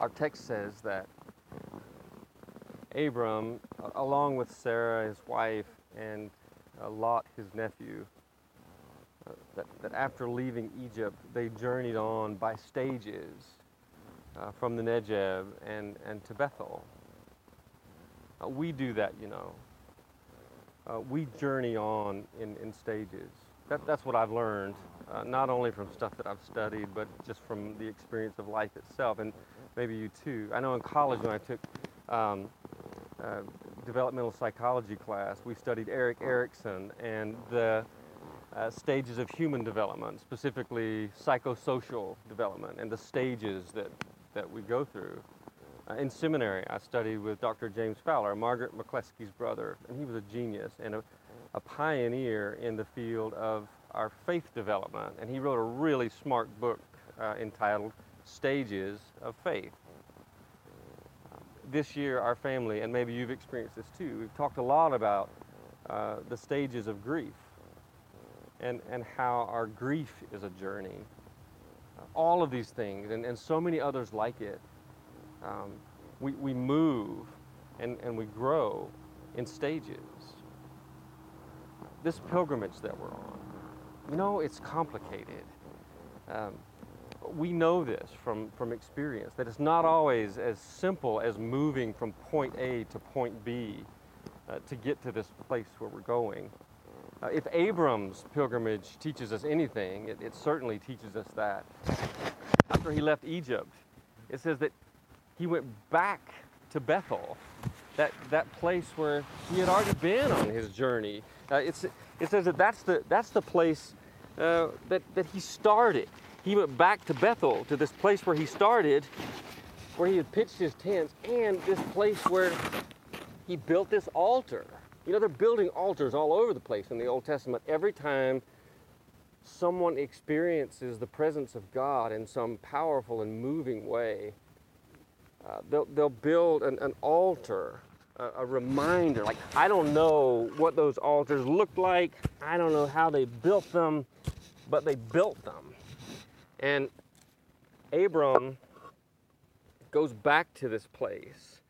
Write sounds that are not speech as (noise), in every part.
Our text says that Abram, along with Sarah, his wife, and uh, Lot, his nephew, uh, that, that after leaving Egypt, they journeyed on by stages uh, from the Negev and, and to Bethel. Uh, we do that, you know. Uh, we journey on in, in stages. That, that's what I've learned, uh, not only from stuff that I've studied, but just from the experience of life itself, and maybe you too. I know in college when I took um, uh, developmental psychology class, we studied Erik Erikson and the uh, stages of human development, specifically psychosocial development, and the stages that, that we go through. Uh, in seminary, I studied with Dr. James Fowler, Margaret McCleskey's brother, and he was a genius and a, a pioneer in the field of our faith development. And he wrote a really smart book uh, entitled Stages of Faith. This year, our family, and maybe you've experienced this too, we've talked a lot about uh, the stages of grief and, and how our grief is a journey. all of these things, and, and so many others like it, um, we, we move and, and we grow in stages. This pilgrimage that we're on, you know, it's complicated. Um, we know this from, from experience, that it's not always as simple as moving from point A to point B uh, to get to this place where we're going. Uh, if Abram's pilgrimage teaches us anything, it, it certainly teaches us that. After he left Egypt, it says that he went back to Bethel, that, that place where he had already been on his journey. Uh, it says that that's the, that's the place uh, that, that he started. He went back to Bethel, to this place where he started, where he had pitched his tents, and this place where he built this altar. You know, they're building altars all over the place in the Old Testament. Every time someone experiences the presence of God in some powerful and moving way, uh, they'll, they'll build an, an altar, a, a, reminder. Like, I don't know what those altars looked like, I don't know how they built them, but they built them. And Abram goes back to this place,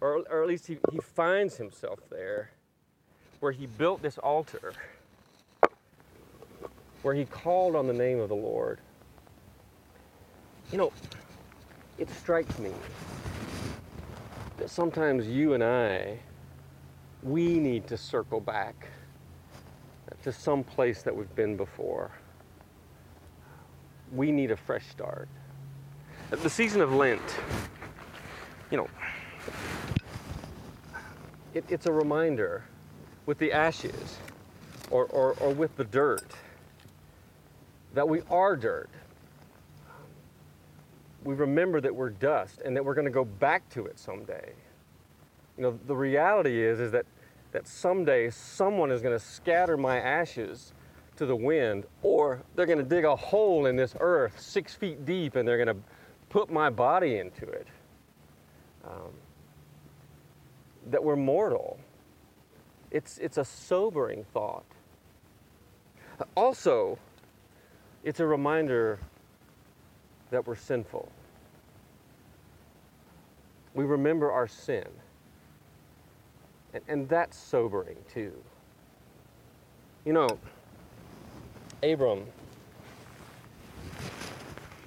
or, or at least he, he finds himself there, where he built this altar, where he called on the name of the Lord. You know, it strikes me that sometimes you and I, we need to circle back to some place that we've been before. We need a fresh start. The season of Lent, you know, it, it's a reminder with the ashes or, or, or with the dirt that we are dirt we remember that we're dust and that we're going to go back to it someday. You know, the reality is is that that someday someone is going to scatter my ashes to the wind, or they're going to dig a hole in this earth six feet deep and they're going to put my body into it. Um, that we're mortal. It's, it's a sobering thought. Also, it's a reminder that we're sinful we remember our sin. And, and that's sobering too. You know, Abram,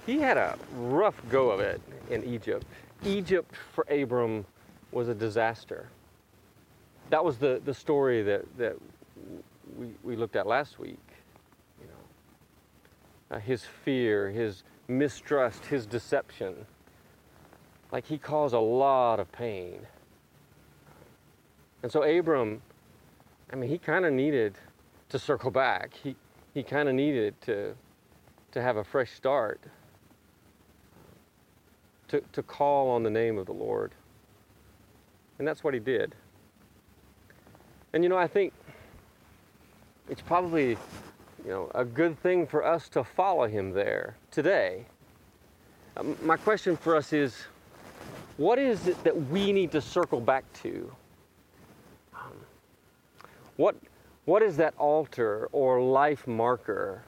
he had a rough go of it in Egypt. Egypt for Abram was a disaster. That was the, the story that, that we, we looked at last week. You know, uh, his fear, his mistrust, his deception like he caused a lot of pain. And so Abram, I mean, he kind of needed to circle back. He, he kind of needed to, to have a fresh start, to, to call on the name of the Lord. And that's what he did. And you know, I think it's probably, you know, a good thing for us to follow him there today. Um, my question for us is what is it that we need to circle back to? Um, what, what is that altar or life marker,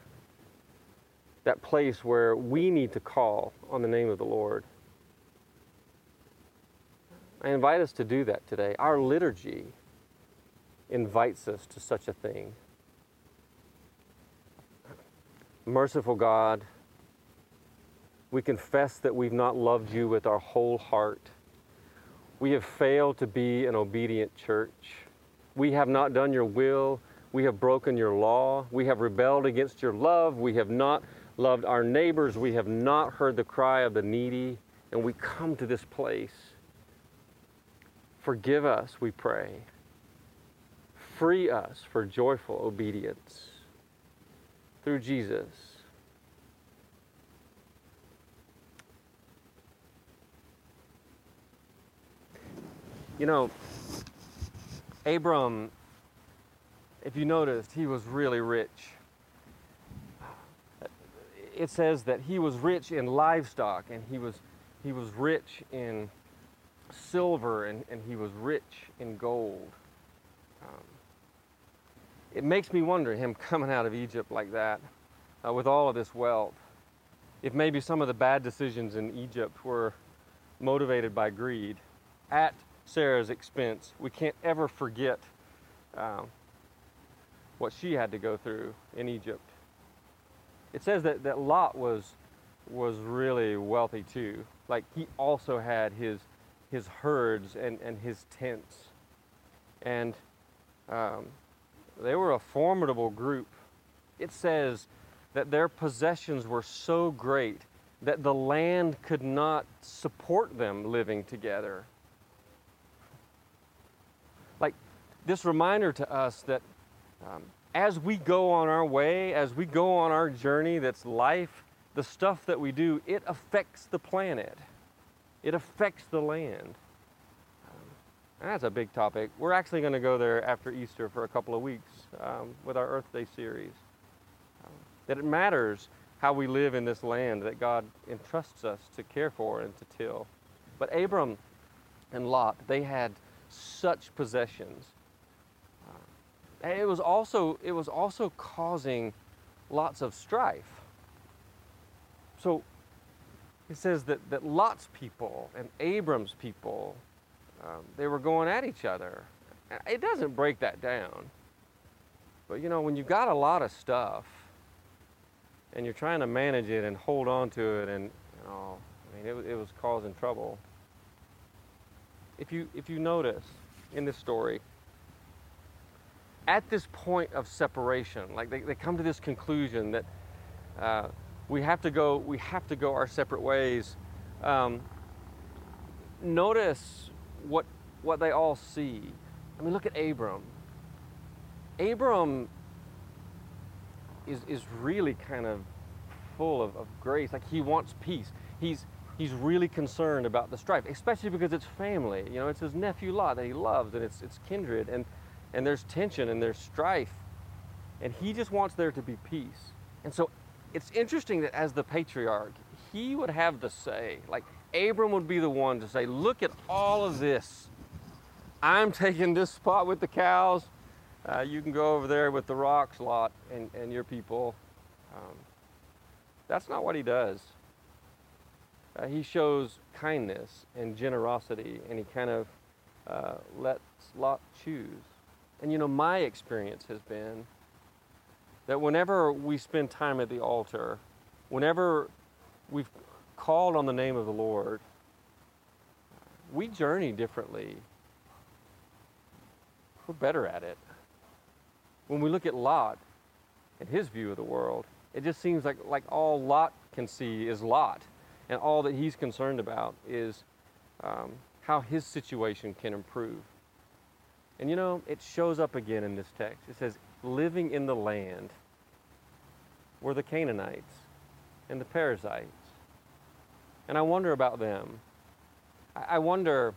that place where we need to call on the name of the Lord? I invite us to do that today. Our liturgy invites us to such a thing. Merciful God, we confess that we've not loved you with our whole heart. We have failed to be an obedient church. We have not done your will. We have broken your law. We have rebelled against your love. We have not loved our neighbors. We have not heard the cry of the needy. And we come to this place. Forgive us, we pray. Free us for joyful obedience through Jesus. You know, Abram, if you noticed, he was really rich. It says that he was rich in livestock and he was, he was rich in silver and, and he was rich in gold. Um, it makes me wonder, him (laughs) coming out of Egypt like that, uh, with all of this wealth, if maybe some of the bad decisions in Egypt were motivated by greed at Sarah's expense. We can't ever forget um, what she had to go through in Egypt. It says that, that Lot was, was really wealthy too. Like he also had his, his herds and, and his tents. And um, they were a formidable group. It says that their possessions were so great that the land could not support them living together. Like this reminder to us that um, as we go on our way, as we go on our journey that's life, the stuff that we do, it affects the planet, it affects the land. That's a big topic. We're actually going to go there after Easter for a couple of weeks um, with our Earth Day series. Um, that it matters how we live in this land that God entrusts us to care for and to till. But Abram and Lot, they had such possessions. It was also it was also causing lots of strife. So it says that, that Lot's people and Abram's people um, they were going at each other. It doesn't break that down. But you know, when you've got a lot of stuff and you're trying to manage it and hold on to it, and you know, I mean, it, it was causing trouble. If you if you notice in this story, at this point of separation, like they, they come to this conclusion that uh, we have to go we have to go our separate ways. Um, notice what, what they all see. I mean, look at Abram. Abram is, is really kind of full of, of grace. Like he wants peace. He's, he's really concerned about the strife, especially because it's family. You know, it's his nephew Lot that he loves, and it's, it's kindred, and, and there's tension and there's strife. And he just wants there to be peace. And so it's interesting that as the patriarch, he would have the say. Like, Abram would be the one to say, Look at all of this. I'm taking this spot with the cows. Uh, you can go over there with the rocks, Lot, and, and your people. Um, that's not what he does. Uh, he shows kindness and generosity, and he kind of uh, lets Lot choose. And you know, my experience has been that whenever we spend time at the altar, whenever we've called on the name of the Lord, we journey differently. We're better at it. When we look at Lot and his view of the world, it just seems like, like all Lot can see is Lot. And all that he's concerned about is um, how his situation can improve. And you know, it shows up again in this text. It says, living in the land were the Canaanites and the Perizzites and I wonder about them. I wonder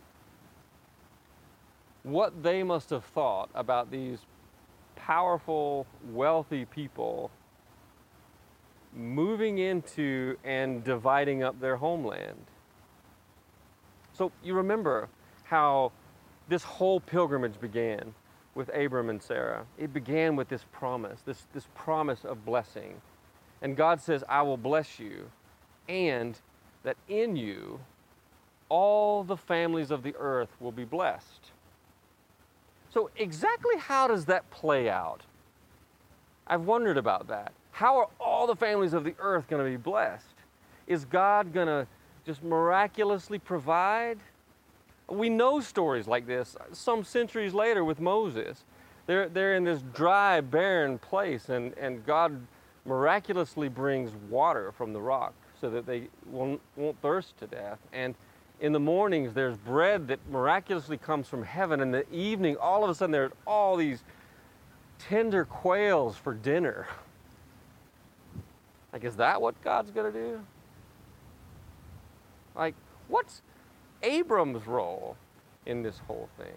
what they must have thought about these powerful, wealthy people moving into and dividing up their homeland. So you remember how this whole pilgrimage began with Abram and Sarah. It began with this promise, this, this promise of blessing. And God says, I will bless you and that in you all the families of the earth will be blessed. So, exactly how does that play out? I've wondered about that. How are all the families of the earth going to be blessed? Is God going to just miraculously provide? We know stories like this some centuries later with Moses. They're, they're in this dry, barren place, and, and God miraculously brings water from the rock so that they won't, won't thirst to death. And in the mornings, there's bread that miraculously comes from heaven. In the evening, all of a sudden, there's all these tender quails for dinner. Like, is that what God's going to do? Like, what's Abram's role in this whole thing?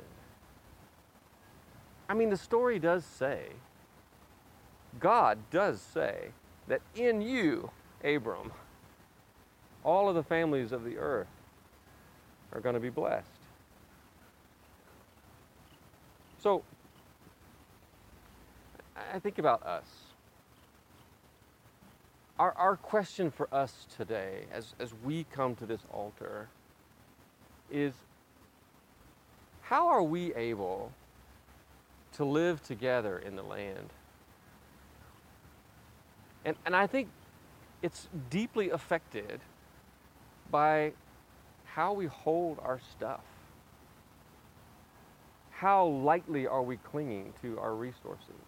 I mean, the story does say, God does say that in you, Abram, all of the families of the earth are going to be blessed. So, I think about us. Our, our question for us today, as, as we come to this altar, is how are we able to live together in the land? And, and I think it's deeply affected by how we hold our stuff. How lightly are we clinging to our resources?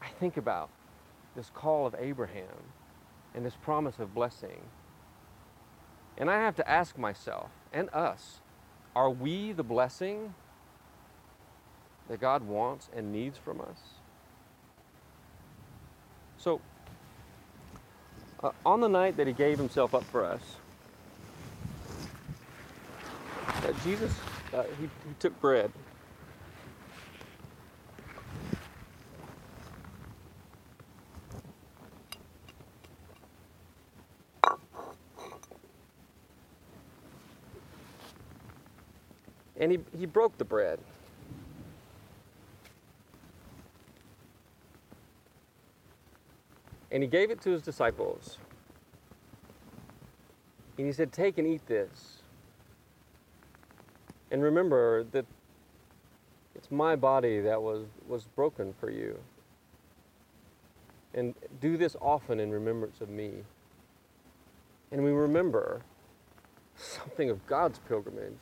I think about this call of Abraham and this promise of blessing. And I have to ask myself and us are we the blessing that God wants and needs from us? So, uh, on the night that He gave Himself up for us, uh, Jesus, uh, he, he took bread. And he, he broke the bread. And he gave it to his disciples. And he said, Take and eat this. And remember that it's my body that was, was broken for you. And do this often in remembrance of me. And we remember something of God's pilgrimage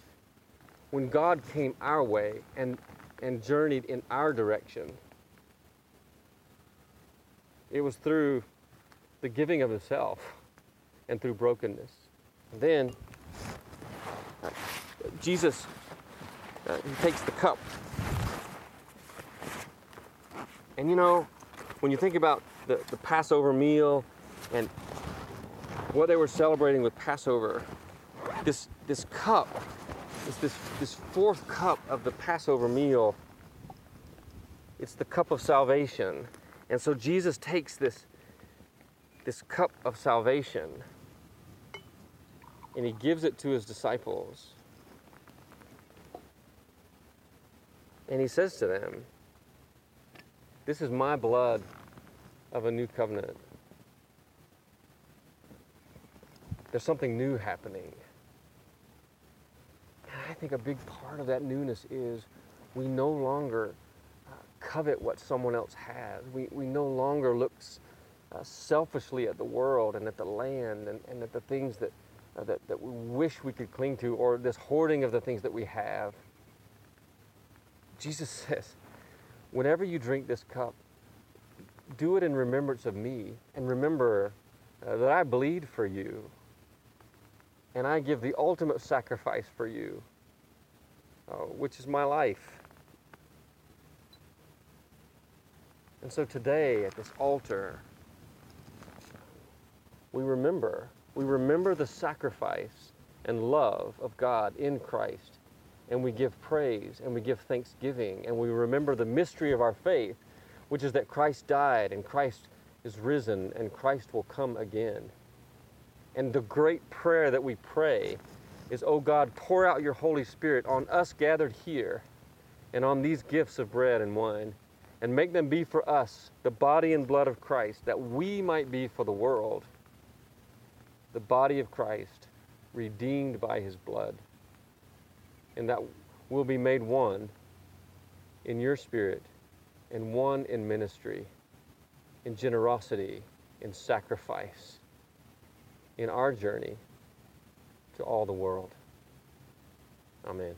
when God came our way and, and journeyed in our direction. It was through the giving of Himself and through brokenness. And then Jesus, uh, He takes the cup. And you know, when you think about the, the Passover meal and what they were celebrating with Passover, this, this cup, this, this, this fourth cup of the Passover meal, it's the cup of salvation. And so Jesus takes this, this cup of salvation and he gives it to his disciples. And he says to them, This is my blood of a new covenant. There's something new happening. Think a big part of that newness is we no longer uh, covet what someone else has. We, we no longer look uh, selfishly at the world and at the land and, and at the things that, uh, that, that we wish we could cling to or this hoarding of the things that we have. Jesus (laughs) says, whenever you drink this cup, do it in remembrance of me and remember uh, that I bleed for you and I give the ultimate sacrifice for you, uh, which is my life. And so today at this altar, we remember, we remember the sacrifice and love of God in Christ, and we give praise and we give thanksgiving, and we remember the mystery of our faith, which is that Christ died and Christ is risen and Christ will come again. And the great prayer that we pray is, O oh God, pour out your Holy Spirit on us gathered here and on these gifts of bread and wine, and make them be for us the body and blood of Christ, that we might be for the world the body of Christ, redeemed by his blood, and that we'll be made one in your spirit and one in ministry, in generosity, in sacrifice, in our journey to all the world. Amen.